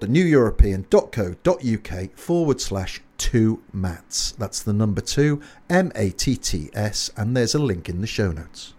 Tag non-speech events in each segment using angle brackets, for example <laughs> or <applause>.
theneweuropean.co.uk forward slash two mats. That's the number two, M A T T S, and there's a link in the show notes.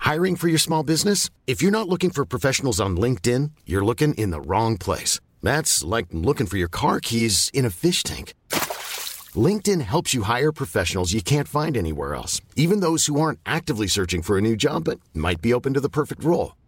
Hiring for your small business? If you're not looking for professionals on LinkedIn, you're looking in the wrong place. That's like looking for your car keys in a fish tank. LinkedIn helps you hire professionals you can't find anywhere else, even those who aren't actively searching for a new job but might be open to the perfect role.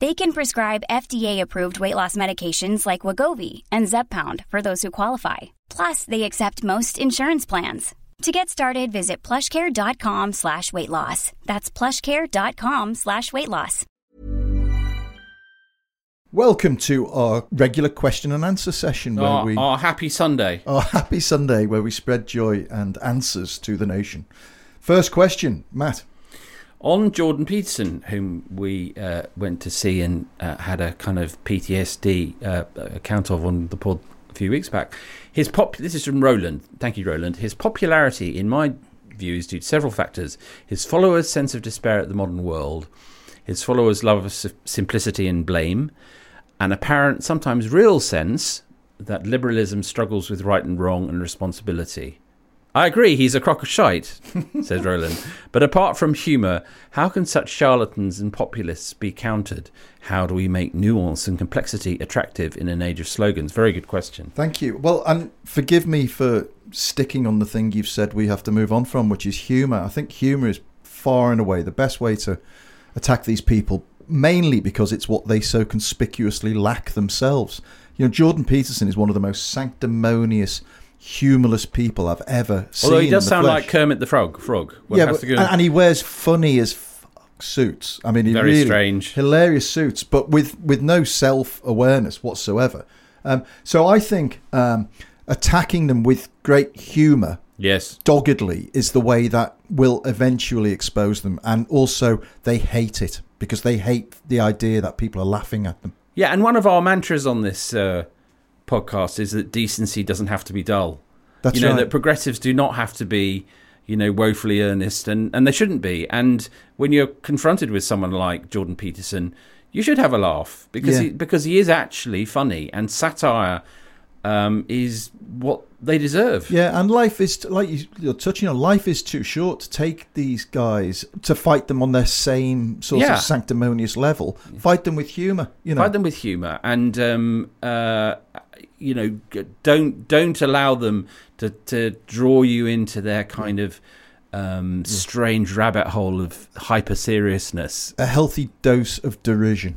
They can prescribe FDA-approved weight loss medications like Wegovy and Zepbound for those who qualify. Plus, they accept most insurance plans. To get started, visit plushcare.com slash weight loss. That's plushcare.com slash weight loss. Welcome to our regular question and answer session where Our, we our happy Sunday. our happy Sunday where we spread joy and answers to the nation. First question, Matt. On Jordan Peterson, whom we uh, went to see and uh, had a kind of PTSD uh, account of on the pod a few weeks back. His pop. This is from Roland. Thank you, Roland. His popularity, in my view, is due to several factors: his followers' sense of despair at the modern world, his followers' love of si- simplicity and blame, an apparent, sometimes real sense that liberalism struggles with right and wrong and responsibility. I agree, he's a crock of shite, <laughs> says Roland. But apart from humour, how can such charlatans and populists be countered? How do we make nuance and complexity attractive in an age of slogans? Very good question. Thank you. Well, and forgive me for sticking on the thing you've said we have to move on from, which is humour. I think humour is far and away the best way to attack these people, mainly because it's what they so conspicuously lack themselves. You know, Jordan Peterson is one of the most sanctimonious, humorless people I've ever seen. Although he does sound flesh. like Kermit the Frog. Frog. Yeah, but, and, and he wears funny as fuck suits. I mean, he Very really, strange. hilarious suits, but with with no self awareness whatsoever. Um, so I think um, attacking them with great humour, yes. doggedly, is the way that will eventually expose them. And also, they hate it because they hate the idea that people are laughing at them. Yeah, and one of our mantras on this uh, podcast is that decency doesn't have to be dull. That's you know right. that progressives do not have to be you know woefully earnest and and they shouldn't be and when you're confronted with someone like jordan peterson you should have a laugh because Yeah. he, because he is actually funny and satire um, is what they deserve Yeah, and life is like you- you're touching on. Life is too short to take these guys to fight them on their same sort Yeah. of sanctimonious level. Fight them with humour. You know, fight them with humor and um, uh, you know don't don't allow them to to draw you into their kind of um, strange rabbit hole of hyper seriousness a healthy dose of derision.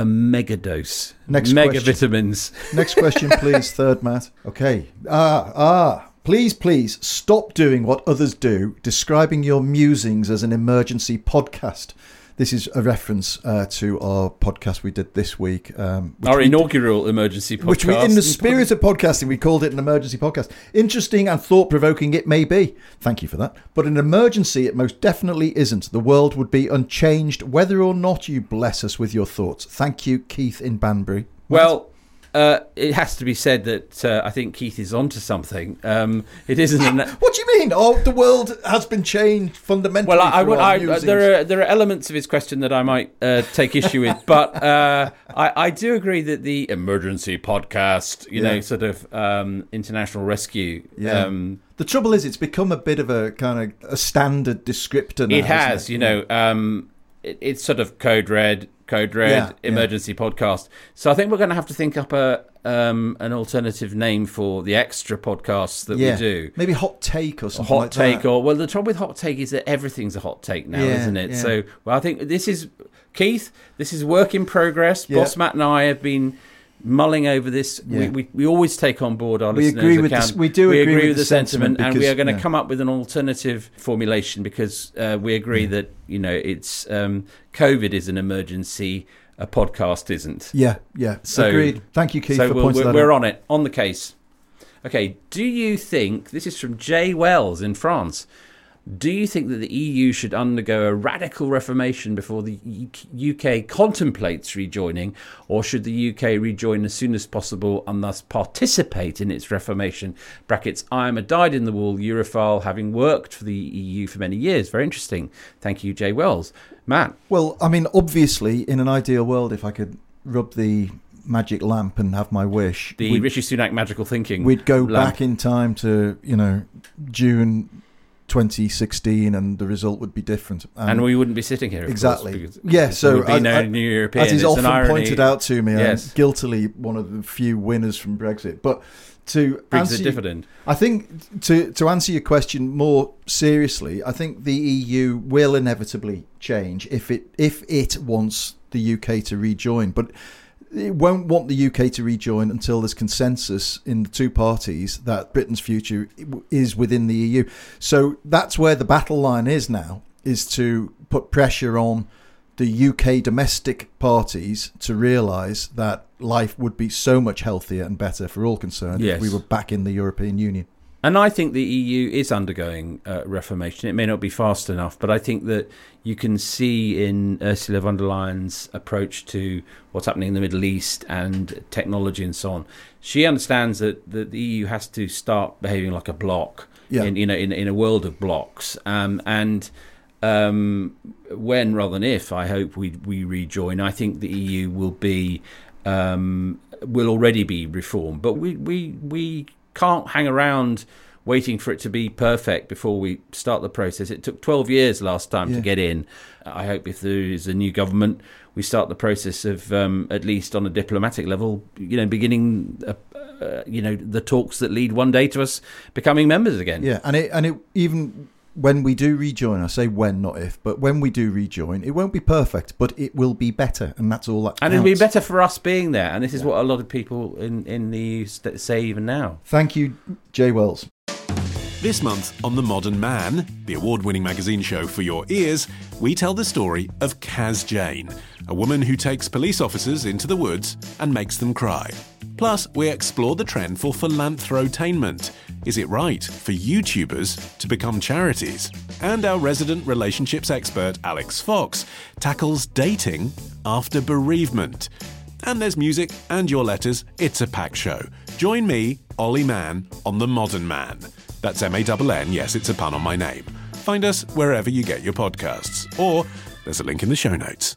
A mega dose Next mega question. vitamins <laughs> Next question, please, third Matt. Okay. Ah, ah. Please, please stop doing what others do, describing your musings as an emergency podcast. This is a reference uh, to our podcast we did this week. Um, our we- inaugural emergency podcast Which we, in the spirit of podcasting, we called it an emergency podcast. Interesting and thought provoking it may be. Thank you for that. But an emergency, it most definitely isn't. The world would be unchanged whether or not you bless us with your thoughts. Thank you, Keith in Banbury. well uh, it has to be said that uh, I think Keith is onto something. Um, it isn't. An, <laughs> What do you mean? Oh, the world has been changed fundamentally. well, I, I, I, there are there are elements of his question that I might uh, take issue with, but uh, I, I do agree that the emergency podcast, you know, sort of um, international rescue, Yeah. um, The trouble is, it's become a bit of a kind of a standard descriptor now. it has, it? you know, um, it, it's sort of code red, code red, Yeah, yeah. emergency podcast. So I think we're going to have to think up a um, an alternative name for the extra podcasts that yeah. we do. Maybe hot take or A something. hot like take, that. or well, the trouble with hot take is that everything's a hot take now, Yeah, isn't it? yeah. So, well, I think this is Keith. This is work in progress. Yeah. Boss Matt and I have been mulling over this. We, Yeah. we, we always take on board our We listeners' agree with the- we do we agree agree with the sentiment, sentiment and we are going to yeah. come up with an alternative formulation because uh, we agree that you know it's um, COVID is an emergency. A podcast isn't. Yeah, yeah. So- Agreed. Thank you, Keith, so we'll, we're, we're on it, on the case. Okay, do you think, this is from Jay Wells in France, do you think that the EU should undergo a radical reformation before the UK contemplates rejoining, or should the UK rejoin as soon as possible and thus participate in its reformation? Brackets, I am a dyed in the wool Europhile, having worked for the EU for many years. Very interesting. Thank you, Jay Wells. Matt, Well, I mean, obviously, in an ideal world, if I could rub the magic lamp and have my wish, the Rishi Sunak magical thinking. we'd go lamp. back in time to, you know, June 2016 and the result would be different. and we wouldn't be sitting here. Exactly. Course, because Yeah, so would be as- no as- new European. As is often pointed out to me, Yes. I'm guiltily one of the few winners from Brexit. But to Brexit answer, dividend. I think to to answer your question more seriously, I think the EU will inevitably change if it if it wants the UK to rejoin, but it won't want the UK to rejoin until there's consensus in the two parties that Britain's future is within the EU. So that's where the battle line is now, is to put pressure on the UK domestic parties to realise that life would be so much healthier and better for all concerned Yes. if we were back in the European Union. And I think the EU is undergoing uh, reformation. It may not be fast enough, but I think that you can see in Ursula von der Leyen's approach to what's happening in the Middle East and technology and so on. She understands that, that the EU has to start behaving like a bloc. Yeah. In you know in in a world of blocks, um, and um, when rather than if I hope we we rejoin, I think the EU will be um, will already be reformed. But we we we can't hang around waiting for it to be perfect before we start the process. It took 12 years last time Yeah. to get in. I hope if there is a new government, we start the process of um, at least on a diplomatic level, you know, beginning. Uh, uh, you know the talks that lead one day to us becoming members again. Yeah, and it and it even when we do rejoin, I say when, not if, but when we do rejoin, it won't be perfect, but it will be better, and that's all that. And it'll be better for us being there. And this is what a lot of people in, in the EU say even now. Thank you, Jay Wells. This month on The Modern Man, the award winning magazine show for your ears, we tell the story of Kaz Jane, a woman who takes police officers into the woods and makes them cry. Plus, we explore the trend for philanthrotainment. Is it right for YouTubers to become charities? And our resident relationships expert, Alex Fox, tackles dating after bereavement. And there's music and your letters. It's a packed show. Join me, Ollie Mann, on The Modern Man. That's M A N N, yes, it's a pun on my name. Find us wherever you get your podcasts, or there's a link in the show notes.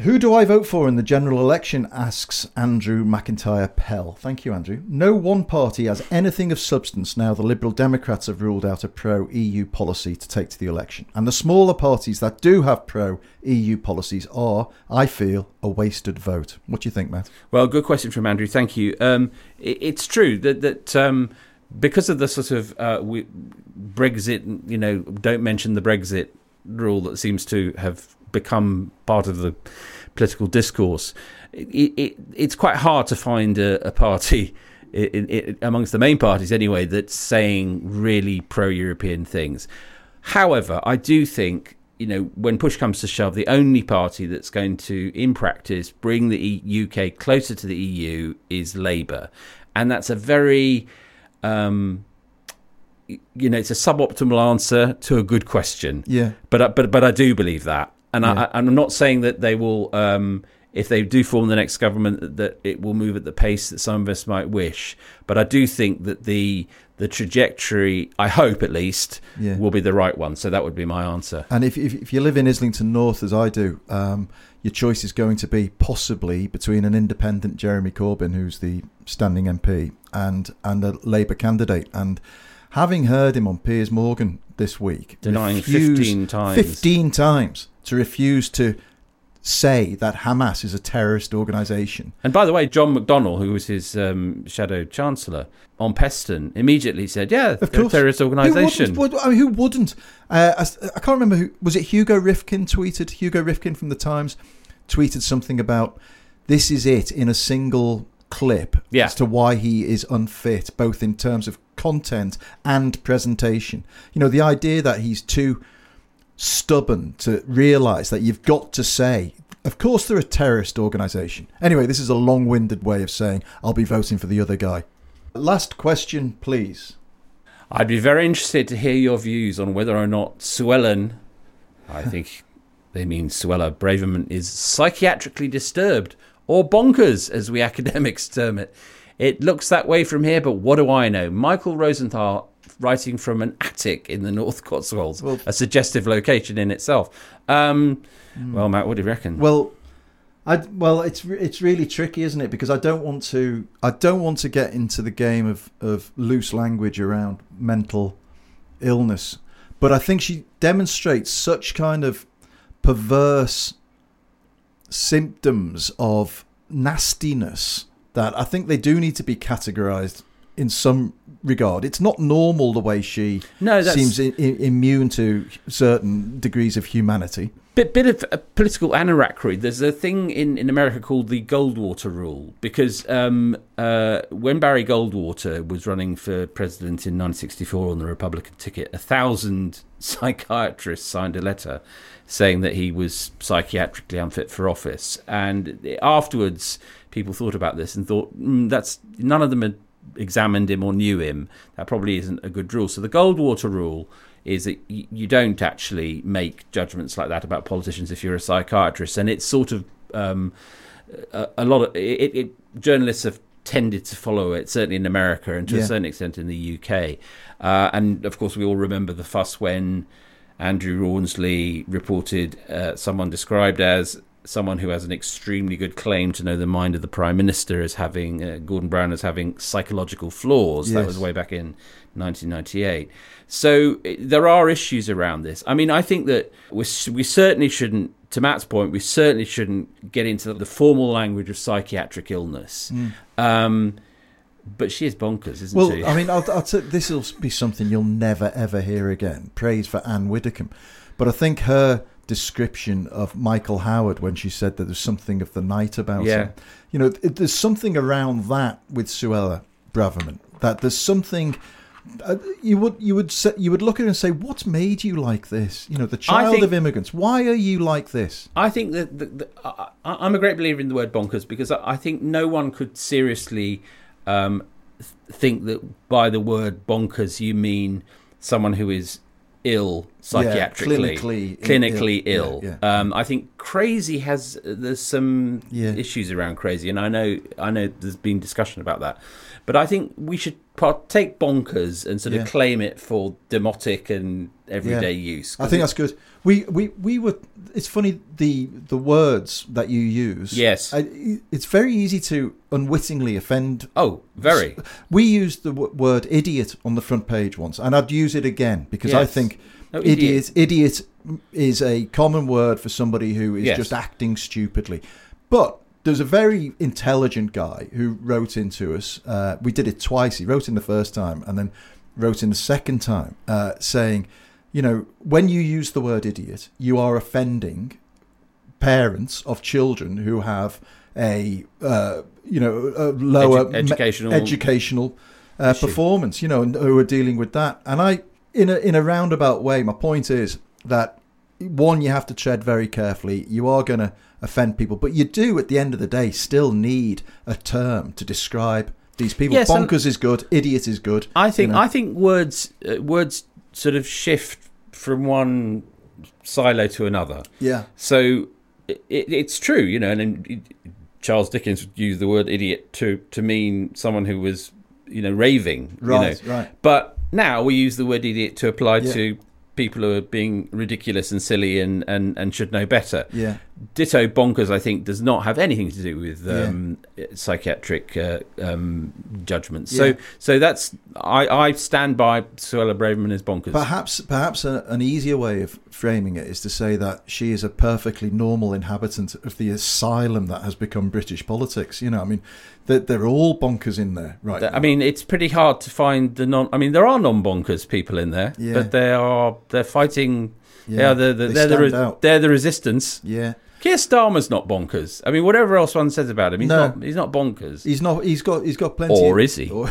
Who do I vote for in the general election? asks Andrew McIntyre Pell. Thank you, Andrew. No one party has anything of substance now the Liberal Democrats have ruled out a pro EU policy to take to the election. And the smaller parties that do have pro EU policies are, I feel, a wasted vote. What do you think, Matt? Well, good question from Andrew. Thank you. Um, it, it's true that that um, because of the sort of uh, we, Brexit, you know, don't mention the Brexit rule that seems to have become part of the political discourse. It, it, it's quite hard to find a, a party. <laughs> amongst the main parties, anyway, that's saying really pro-European things. However, I do think you know, when push comes to shove, the only party that's going to, in practice, bring the UK closer to the EU is Labour, and that's a very, um, you know, it's a suboptimal answer to a good question. Yeah. But but but I do believe that, and Yeah. I, I'm not saying that they will. Um, if they do form the next government, that it will move at the pace that some of us might wish. But I do think that the the trajectory, I hope at least, Yeah. will be the right one. So that would be my answer. And if, if, if you live in Islington North, as I do, um, your choice is going to be possibly between an independent Jeremy Corbyn, who's the standing MP, and and a Labour candidate. And having heard him on Piers Morgan this week, Denying refuse- 15 times. 15 times to refuse to say that Hamas is a terrorist organisation. And by the way, John McDonnell, who was his um, shadow chancellor on Peston, immediately said, "Yeah, Of course. terrorist Who organisation." wouldn't? I mean, who wouldn't? Uh, I, I can't remember who was it. Hugo Rifkin tweeted. Hugo Rifkin from the Times tweeted something about this is it in a single clip Yeah. as to why he is unfit, both in terms of content and presentation. You know, the idea that he's too stubborn to realise that you've got to say. Of course, they're a terrorist organisation. Anyway, this is a long winded way of saying I'll be voting for the other guy. Last question, please. I'd be very interested to hear your views on whether or not Suellen, I think <laughs> they mean Suella Braverman, is psychiatrically disturbed or bonkers, as we academics term it. It looks that way from here, but what do I know? Michael Rosenthal writing from an attic in the North Cotswolds, a suggestive location in itself. Um, Well, Matt, what do you reckon? Well, I well, it's it's really tricky, isn't it? Because I don't want to I don't want to get into the game of of loose language around mental illness, but I think she demonstrates such kind of perverse symptoms of nastiness that I think they do need to be categorized in some regard. It's not normal the way she No, seems immune to certain degrees of humanity. bit bit of a political anarachy. There's a thing in, in America called the Goldwater rule because um, uh, when Barry Goldwater was running for president in 1964 on the Republican ticket, a thousand <laughs> psychiatrists signed a letter saying that he was psychiatrically unfit for office. And afterwards, people thought about this and thought mm, that's none of them had examined him or knew him. That probably isn't a good rule. So the Goldwater rule is that you don't actually make judgments like that about politicians if you're a psychiatrist, and it's sort of um, a, a lot of it, it. Journalists have tended to follow it, certainly in America and to Yeah. a certain extent in the UK. Uh, and of course, we all remember the fuss when Andrew Rawnsley reported uh, someone described as someone who has an extremely good claim to know the mind of the prime minister as having uh, Gordon Brown as having psychological flaws. That was way back in 1998. So i- there are issues around this. I mean, I think that we we certainly shouldn't. To Matt's point, we certainly shouldn't get into the formal language of psychiatric illness. Mm. Um, but she is bonkers, isn't Well, she? I mean, I'll, I'll t- this will be something you'll never ever hear again. Praise for Anne Widdecombe, but I think her description of Michael Howard when she said that there's something of the night about Yeah. him, you know, it, there's something around that with Suella Braverman that there's something. Uh, you would you would say, you would look at it and say, "What's made you like this?" You know, the child think- of immigrants. Why are you like this? I think that the, the, I, I'm a great believer in the word bonkers because I, I think no one could seriously um, th- think that by the word bonkers you mean someone who is ill psychiatrically, clinically i- clinically ill. ill. Yeah, yeah. Um, I think crazy has there's some Yeah. issues around crazy, and I know I know there's been discussion about that, but I think we should take bonkers and sort Yeah. of claim it for demotic and everyday use. I think it- that's good. We, we we were. It's funny the the words that you use. Yes. I, it's very easy to unwittingly offend. Oh, very. We used the w- word idiot on the front page once, and I'd use it again because I think No, idiot idiot is a common word for somebody who is Yes. just acting stupidly. But there's a very intelligent guy who wrote into us. Uh, we did it twice. He wrote in the first time and then wrote in the second time, uh, saying, you know, when you use the word idiot, you are offending parents of children who have a uh, you know a lower Edu- me- educational educational uh, performance. You know, and who are dealing with that. And I, in a in a roundabout way, my point is that one, you have to tread very carefully. You are going to offend people, but you do at the end of the day still need a term to describe these people. Yes, Bonkers is good. Idiot is good. I think you know. I think words uh, words sort of shift from one silo to another. Yeah. So it, it, it's true, you know. And it- Charles Dickens used the word idiot to to mean someone who was, you know, raving. Right, You know. right. But now we use the word idiot to apply Yeah. to people who are being ridiculous and silly and, and, and should know better. Yeah. Ditto bonkers, I think, does not have anything to do with Yeah. um, psychiatric uh, um, judgments. So Yeah. so that's I, I stand by Suella Braverman as bonkers. Perhaps, perhaps a, an easier way of framing it is to say that she is a perfectly normal inhabitant of the asylum that has become British politics. You know, I mean, they're, they're all bonkers in there, right? I mean, it's pretty hard to find the non. I mean, there are non-bonkers people in there, Yeah. but they are they're fighting. Yeah, Yeah, they're the, they they're, the, stand re- out. they're the resistance. yeah, Keir Starmer's not bonkers. I mean, whatever else one says about him, he's No. not. He's not bonkers. he's not. He's got. He's got plenty. Or is he? or- <laughs>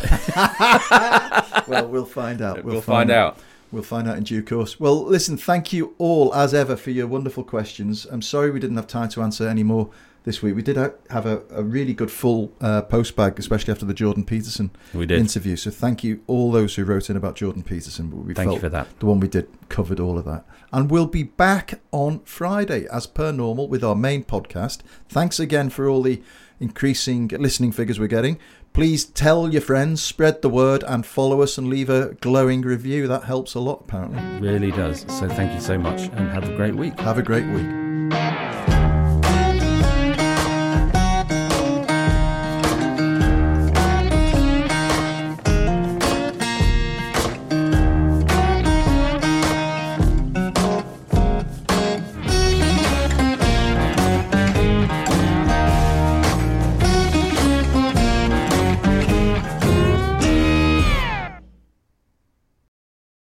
well, we'll find out. We'll find out. We'll find out in due course. Well, listen, thank you all as ever for your wonderful questions. I'm sorry we didn't have time to answer any more this week. We did have a, a really good full uh, post bag, especially after the Jordan Peterson interview. So thank you all those who wrote in about Jordan Peterson. We Thank you for that. The one we did covered all of that. And we'll be back on Friday as per normal with our main podcast. Thanks again for all the increasing listening figures we're getting. Please tell your friends, spread the word, and follow us and leave a glowing review. That helps a lot, apparently. Really does. So thank you so much, and have a great week. Have a great week.